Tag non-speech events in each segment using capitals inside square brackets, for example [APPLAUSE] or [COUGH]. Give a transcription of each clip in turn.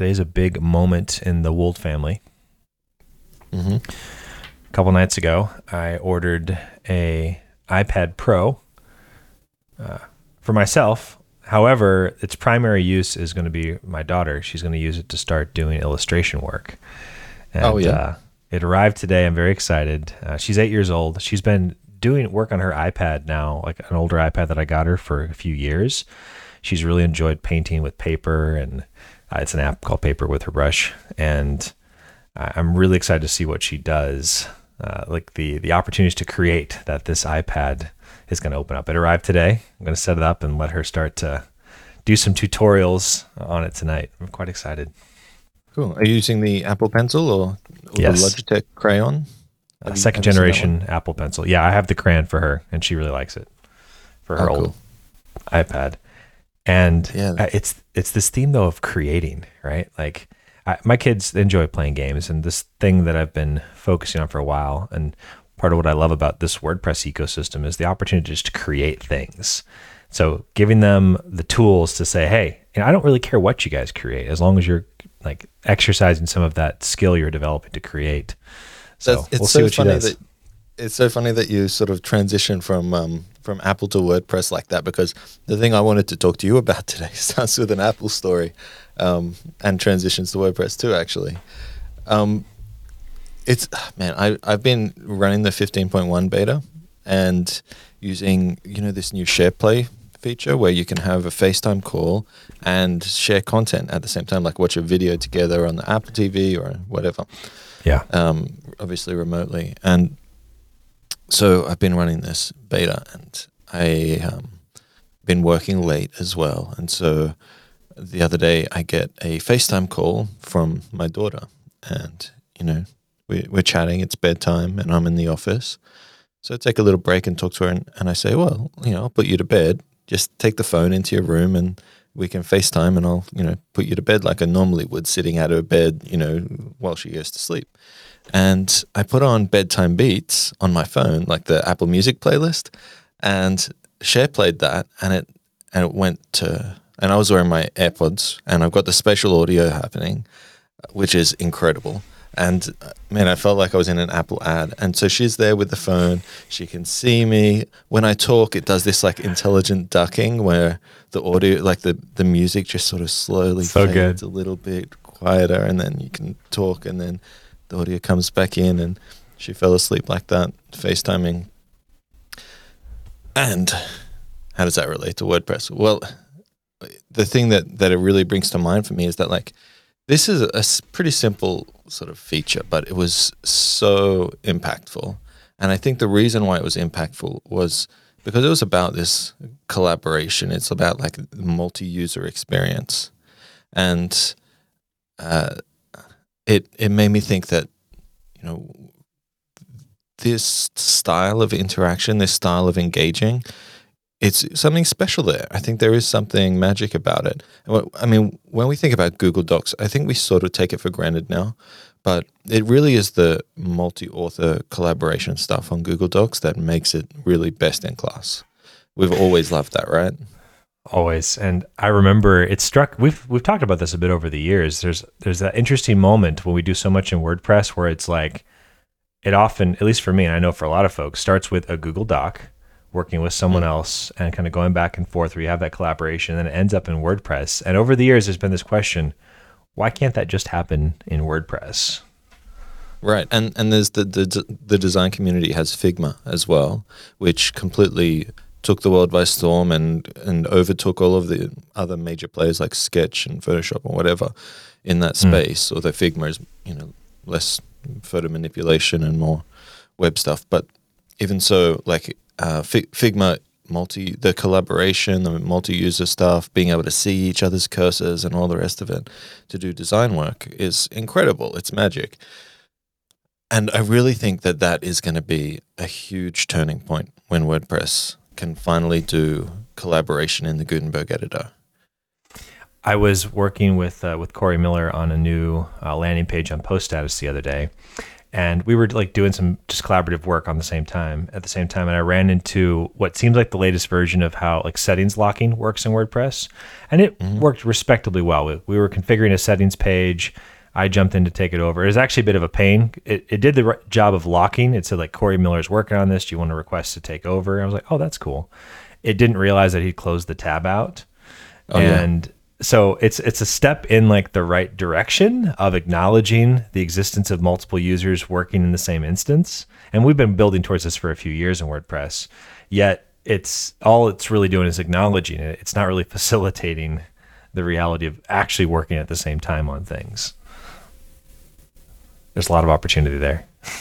Today's a big moment in the Wold family. Mm-hmm. A couple nights ago, I ordered a iPad Pro uh, for myself. However, its primary use is going to be my daughter. She's going to use it to start doing illustration work. And, Oh, yeah. Uh, it arrived today. I'm very excited. Uh, she's eight years old. She's been doing work on her iPad now, like an older iPad that I got her for a few years. She's really enjoyed painting with paper, and uh, it's an app called Paper with her brush. And I'm really excited to see what she does. Uh, like the the opportunities to create that this iPad is going to open up. It arrived today. I'm going to set it up and let her start to do some tutorials on it tonight. I'm quite excited. Cool. Are you using the Apple Pencil or, or Yes. the Logitech Crayon? Uh, second have you seen that generation Apple Pencil. Yeah, I have the crayon for her, and she really likes it for her Oh, old cool. iPad. And Yeah. uh, it's it's this theme though of creating, right? Like I, my kids enjoy playing games, and this thing that I've been focusing on for a while, and part of what I love about this WordPress ecosystem is the opportunity just to create things. So giving them the tools to say, hey, know, I don't really care what you guys create, as long as you're like exercising some of that skill you're developing to create. So That's, it's we'll see so funny that it's so funny that you sort of transition from um, from Apple to WordPress like that because the thing I wanted to talk to you about [LAUGHS] today starts with an Apple story um, and transitions to WordPress too. Actually, um, it's man, I I've been running the 15.1 beta and using you know this new SharePlay feature where you can have a FaceTime call and share content at the same time, like watch a video together on the Apple TV or whatever yeah. um, obviously remotely. And so I've been running this beta, and I um, been working late as well. And so the other day, I get a FaceTime call from my daughter, and you know we, we're chatting. It's bedtime, and I'm in the office. So I take a little break and talk to her, and, and I say, "Well, you know, I'll put you to bed. Just take the phone into your room, and we can FaceTime, and I'll, you know, put you to bed like I normally would, sitting at her bed, you know, while she goes to sleep." And I put on bedtime beats on my phone, like the Apple Music playlist, and Share played that, and it and it went to, and I was wearing my AirPods, and I've got the spatial audio happening, which is incredible. And uh, man, I felt like I was in an Apple ad. And so she's there with the phone. She can see me. When I talk, it does this like intelligent ducking where the audio, like the, the music just sort of slowly So fades good. a little bit quieter. And then you can talk. And then the audio comes back in. And she fell asleep like that, FaceTiming. And how does that relate to WordPress? Well, the thing that, that it really brings to mind for me is that like this is a pretty simple sort of feature, but it was so impactful. And I think the reason why it was impactful was because it was about this collaboration. It's about like multi-user experience, and uh, it it made me think that you know this style of interaction, this style of engaging, it's something special there. I think there is something magic about it. I mean, when we think about Google Docs, I think we sort of take it for granted now, but it really is the multi-author collaboration stuff on Google Docs that makes it really best in class. We've always loved that, right? Always. And I remember it struck we've we've talked about this a bit over the years. There's there's that interesting moment when we do so much in WordPress where it's like it often, at least for me, and I know for a lot of folks, starts with a Google Doc working with someone mm-hmm. else and kind of going back and forth where you have that collaboration and then it ends up in WordPress. And over the years there's been this question, why can't that just happen in WordPress? Right, and and there's the, the the design community has Figma as well, which completely took the world by storm and and overtook all of the other major players like Sketch and Photoshop or whatever in that Mm. space. Although Figma is you know less photo manipulation and more web stuff, but even so, like uh, Fi- Figma multi the collaboration, the multi-user stuff, being able to see each other's cursors and all the rest of it to do design work is incredible. It's magic. And I really think that that is going to be a huge turning point when WordPress can finally do collaboration in the Gutenberg editor. I was working with uh, with Corey Miller on a new uh, landing page on Post Status the other day, and we were like doing some just collaborative work on the same time at the same time and i ran into what seems like the latest version of how like settings locking works in wordpress and it mm-hmm. worked respectably well we, we were configuring a settings page i jumped in to take it over. It was actually a bit of a pain. It, it did the right job of locking. It said like corey miller's working on this. Do you want to request to take over? I was like oh that's cool. It didn't realize that he'd closed the tab out. Oh, and yeah so it's it's a step in like the right direction of acknowledging the existence of multiple users working in the same instance. And we've been building towards this for a few years in wordpress. Yet it's all it's really doing is acknowledging it. It's not really [LAUGHS] facilitating the reality of actually working at the same time on things there's a lot of opportunity there [LAUGHS]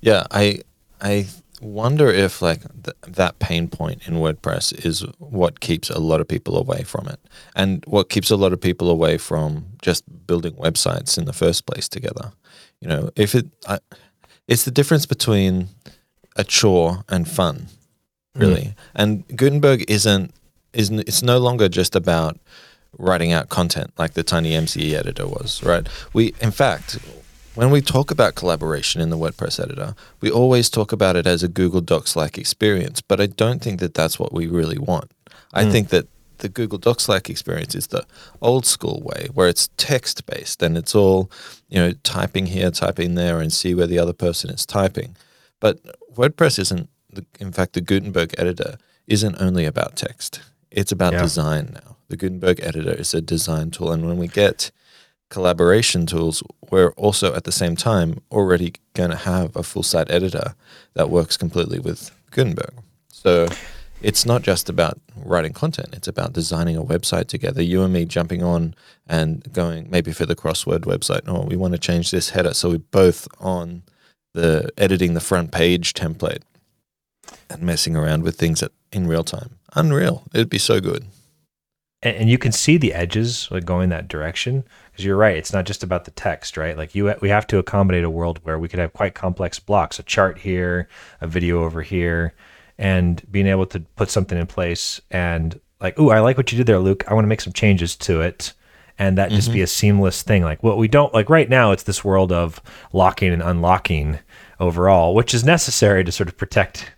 yeah i i wonder if like th- that pain point in WordPress is what keeps a lot of people away from it, and what keeps a lot of people away from just building websites in the first place together. You know, if it, I, it's the difference between a chore and fun, really. Mm. And Gutenberg isn't isn't. it's no longer just about writing out content like the TinyMCE editor was, right? We, in fact, when we talk about collaboration in the WordPress editor, we always talk about it as a Google Docs like experience, but I don't think that that's what we really want. I mm. think that the Google Docs like experience is the old school way where it's text based and it's all, you know, typing here, typing there, and see where the other person is typing. But WordPress isn't, in fact, the Gutenberg editor isn't only about text, it's about yeah. design now. The Gutenberg editor is a design tool. And when we get collaboration tools, we're also at the same time already going to have a full site editor that works completely with Gutenberg. So it's not just about writing content, it's about designing a website together. You and me jumping on and going maybe for the crossword website, oh, we want to change this header. So we're both on the editing the front page template and messing around with things at, in real time. Unreal. It'd be so good and, and you can see the edges like going that direction because you're right it's not just about the text right like you we have to accommodate a world where we could have quite complex blocks a chart here a video over here and being able to put something in place and like oh i like what you did there luke i want to make some changes to it and that mm-hmm. just be mm-hmm. a seamless thing like what we don't like right now it's this world of locking and unlocking overall which is necessary to sort of protect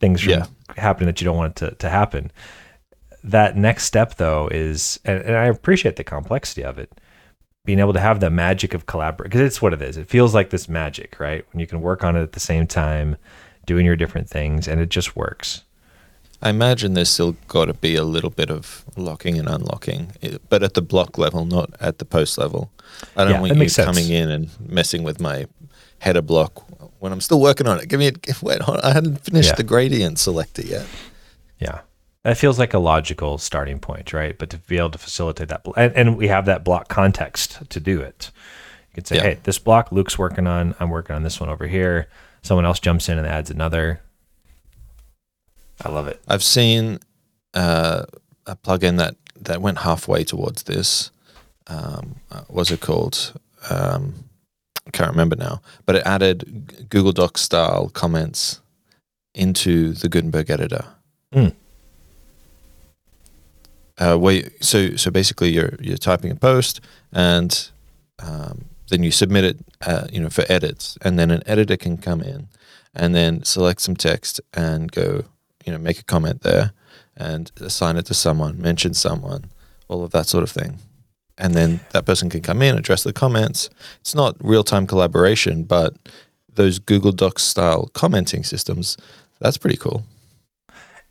things from yeah. happening that you don't want it to, to happen. That next step though is and, and, i appreciate the complexity of it being able to have the magic of collaborate because it's what it is. It feels like this magic right? When you can work on it at the same time doing your different things and it just works. I imagine there's still got to be a little bit of locking and unlocking but at the block level not at the post level. I don't yeah, want you coming in and messing with my header block when i'm still working on it give me a [LAUGHS] wait i hadn't finished yeah. the gradient selector yet yeah that feels like a logical starting point, right? But to be able to facilitate that, and, and we have that block context to do it. You can say, yeah. hey, this block Luke's working on, I'm working on this one over here. Someone else jumps in and adds another. I love it. I've seen uh, a plugin that, that went halfway towards this. Um, uh, what's it called? Um, I can't remember now, but it added Google Docs style comments into the Gutenberg editor. Mm uh, where so so basically you're you're typing a post and um, then you submit it uh, you know for edits and then an editor can come in and then select some text and go you know make a comment there and assign it to someone mention someone all of that sort of thing and then that person can come in address the comments it's not real-time collaboration but those google docs style commenting systems that's pretty cool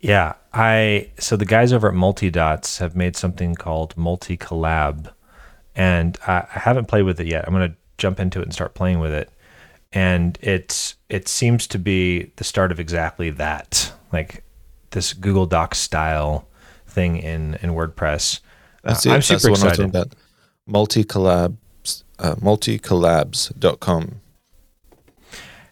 yeah, I so the guys over at Multidots have made something called Multicollab, and I, I haven't played with it yet. I'm gonna jump into it and start playing with it, and it's it seems to be the start of exactly that, like this Google Docs style thing in in WordPress. That's uh, it. I'm super That's excited. Multi collabs, uh, multicollabs.com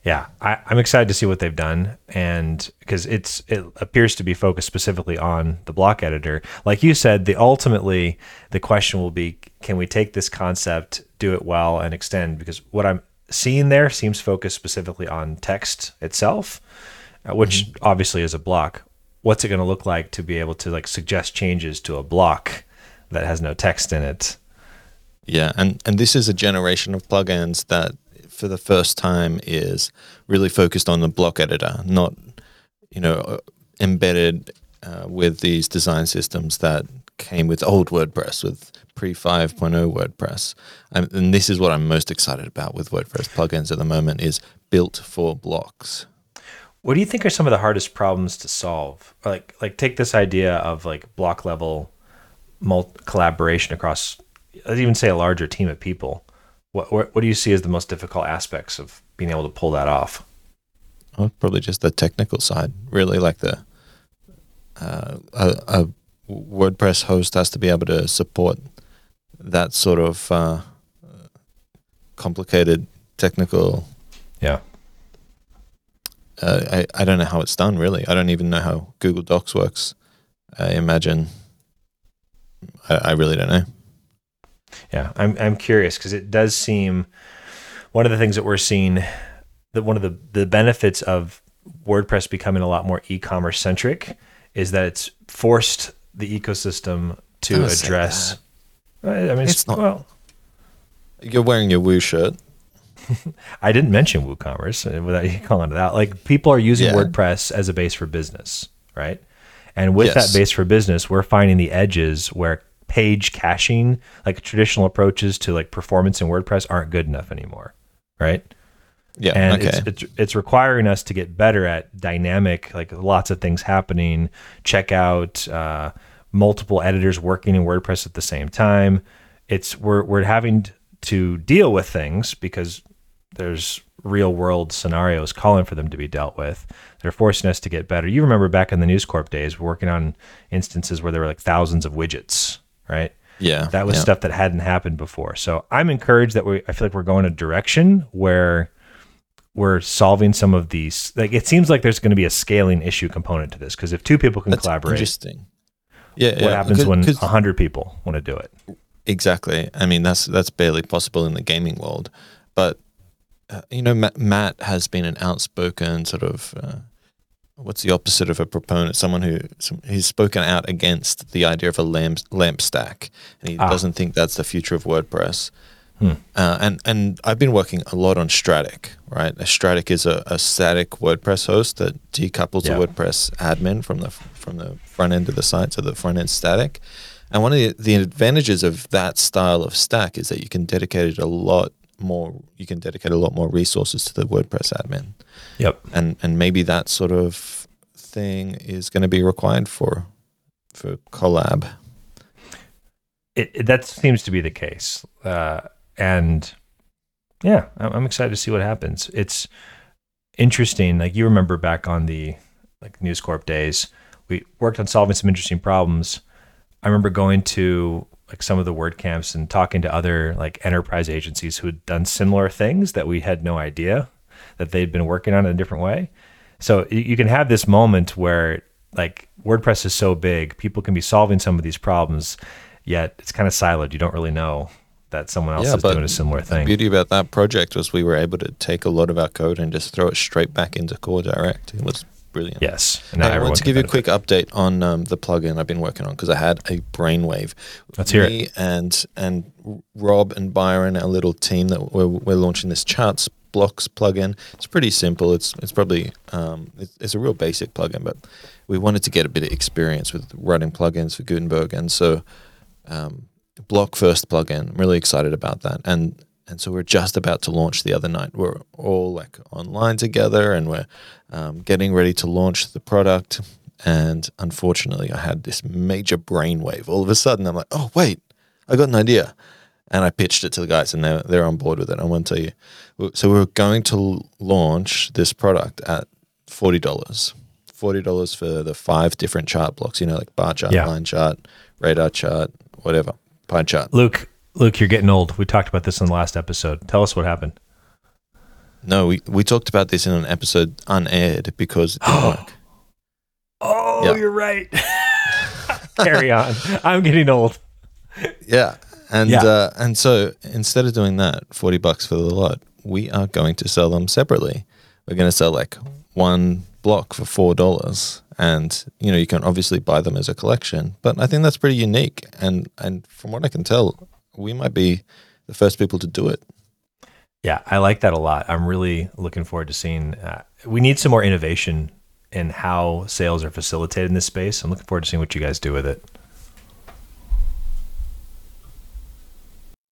yeah, I, am excited to see what they've done, and because it's it appears to be focused specifically on the block editor. Like you said, the ultimately the question will be, can we take this concept, do it well, and extend? Because what I'm seeing there seems focused specifically on text itself, uh, which mm-hmm. obviously is a block. What's it going to look like to be able to like suggest changes to a block that has no text in it? Yeah, and and this is a generation of plugins that for the first time is really focused on the block editor, not you know uh, embedded uh, with these design systems that came with old WordPress with pre 5.0 WordPress. Um, and this is what I'm most excited about with WordPress plugins at the moment is built for blocks. What do you think are some of the hardest problems to solve? Like like take this idea of like block level multi- collaboration across I'd even say a larger team of people. What, what what do you see as the most difficult aspects of being able to pull that off? Well, probably just the technical side, really like the uh, a, a WordPress host has to be able to support that sort of uh, complicated technical. Yeah. Uh, I, I don't know how it's done really. I don't even know how Google Docs works. I imagine. I, I really don't know. Yeah, I'm I'm curious because it does seem one of the things that we're seeing that one of the the benefits of WordPress becoming a lot more e-commerce centric is that it's forced the ecosystem to address. I mean, it's, It's not- well. You're wearing your Woo shirt. [LAUGHS] I didn't mention WooCommerce uh, without you calling it out. Like people are using Yeah. WordPress as a base for business, right? And with Yes. that base for business, we're finding the edges where page caching, like traditional approaches to like performance in WordPress, aren't good enough anymore, right? Yeah. and okay. it's, it's it's requiring us to get better at dynamic like lots of things happening checkout uh, multiple editors working in wordpress at the same time it's we're, we're having to deal with things because there's real world scenarios calling for them to be dealt with they're forcing us to get better you remember back in the news corp days we're working on instances where there were like thousands of widgets right yeah. that was yeah. stuff that hadn't happened before. So I'm encouraged that we I feel like we're going a direction where we're solving some of these like it seems like there's going to be a scaling issue component to this because if two people can That's collaborate, Interesting. Yeah. what yeah. happens Cause- when cause- a hundred people want to do it? Exactly. I mean, that's that's barely possible in the gaming world. But uh, you know, Matt, Matt has been an outspoken sort of uh, what's the opposite of a proponent? Someone who some, he's spoken out against the idea of a lamp lamp stack, and he Ah. doesn't think that's the future of WordPress. Hmm. Uh, and and I've been working a lot on Strattic. Right, a Strattic is a, a static WordPress host that decouples Yeah. the WordPress admin from the from the front end of the site, so the front end static. And one of the, the advantages of that style of stack is that you can dedicate it a lot more. You can dedicate a lot more resources to the WordPress admin, Yep. and and maybe that sort of thing is going to be required for for collab. It, it- that seems to be the case, uh, and yeah, I'm, I'm excited to see what happens. It's interesting. Like you remember back on the like News Corp days, we worked on solving some interesting problems. I remember going to like some of the WordCamps and talking to other like enterprise agencies who had done similar things that we had no idea that they'd been working on in a different way. So you can have this moment where like WordPress is so big, people can be solving some of these problems, yet it's kind of siloed. You don't really know that someone else Yeah, is doing a similar thing. The beauty about that project was we were able to take a lot of our code and just throw it straight back into Core Direct. It was brilliant. yes. Now I want to give you a quick update on um, the plugin I've been working on because I had a brainwave. Let's hear it. And and Rob and Byron, our little team that we're, we're launching this charts blocks plugin. It's pretty simple. It's it's probably um, it's, it's a real basic plugin, but we wanted to get a bit of experience with writing plugins for Gutenberg, and so um, block first plugin. I'm really excited about that, and and so we're just about to launch the other night. We're all like online together, and we're um, getting ready to launch the product. And unfortunately, I had this major brainwave. All of a sudden, I'm like, oh wait, I got an idea, and I pitched it to the guys, and they're they're on board with it. I want to tell you. So we're going to launch this product at forty dollars. Forty dollars for the five different chart blocks. You know, like bar chart, Yeah. line chart, radar chart, whatever, pie chart. Luke, Luke, you're getting old. We talked about this in the last episode. Tell us what happened. No, we, we talked about this in an episode unaired because it didn't [GASPS] work. Oh, Yeah. you're right. [LAUGHS] [LAUGHS] Carry on. I'm getting old. Yeah. And Yeah. Uh, and so instead of doing that, 40 bucks for the lot, we are going to sell them separately. We're going to sell like one block for $4 and you know you can obviously buy them as a collection, but I think that's pretty unique and and from what I can tell, we might be the first people to do it. Yeah, I like that a lot. I'm really looking forward to seeing. Uh, we need some more innovation in how sales are facilitated in this space. I'm looking forward to seeing what you guys do with it.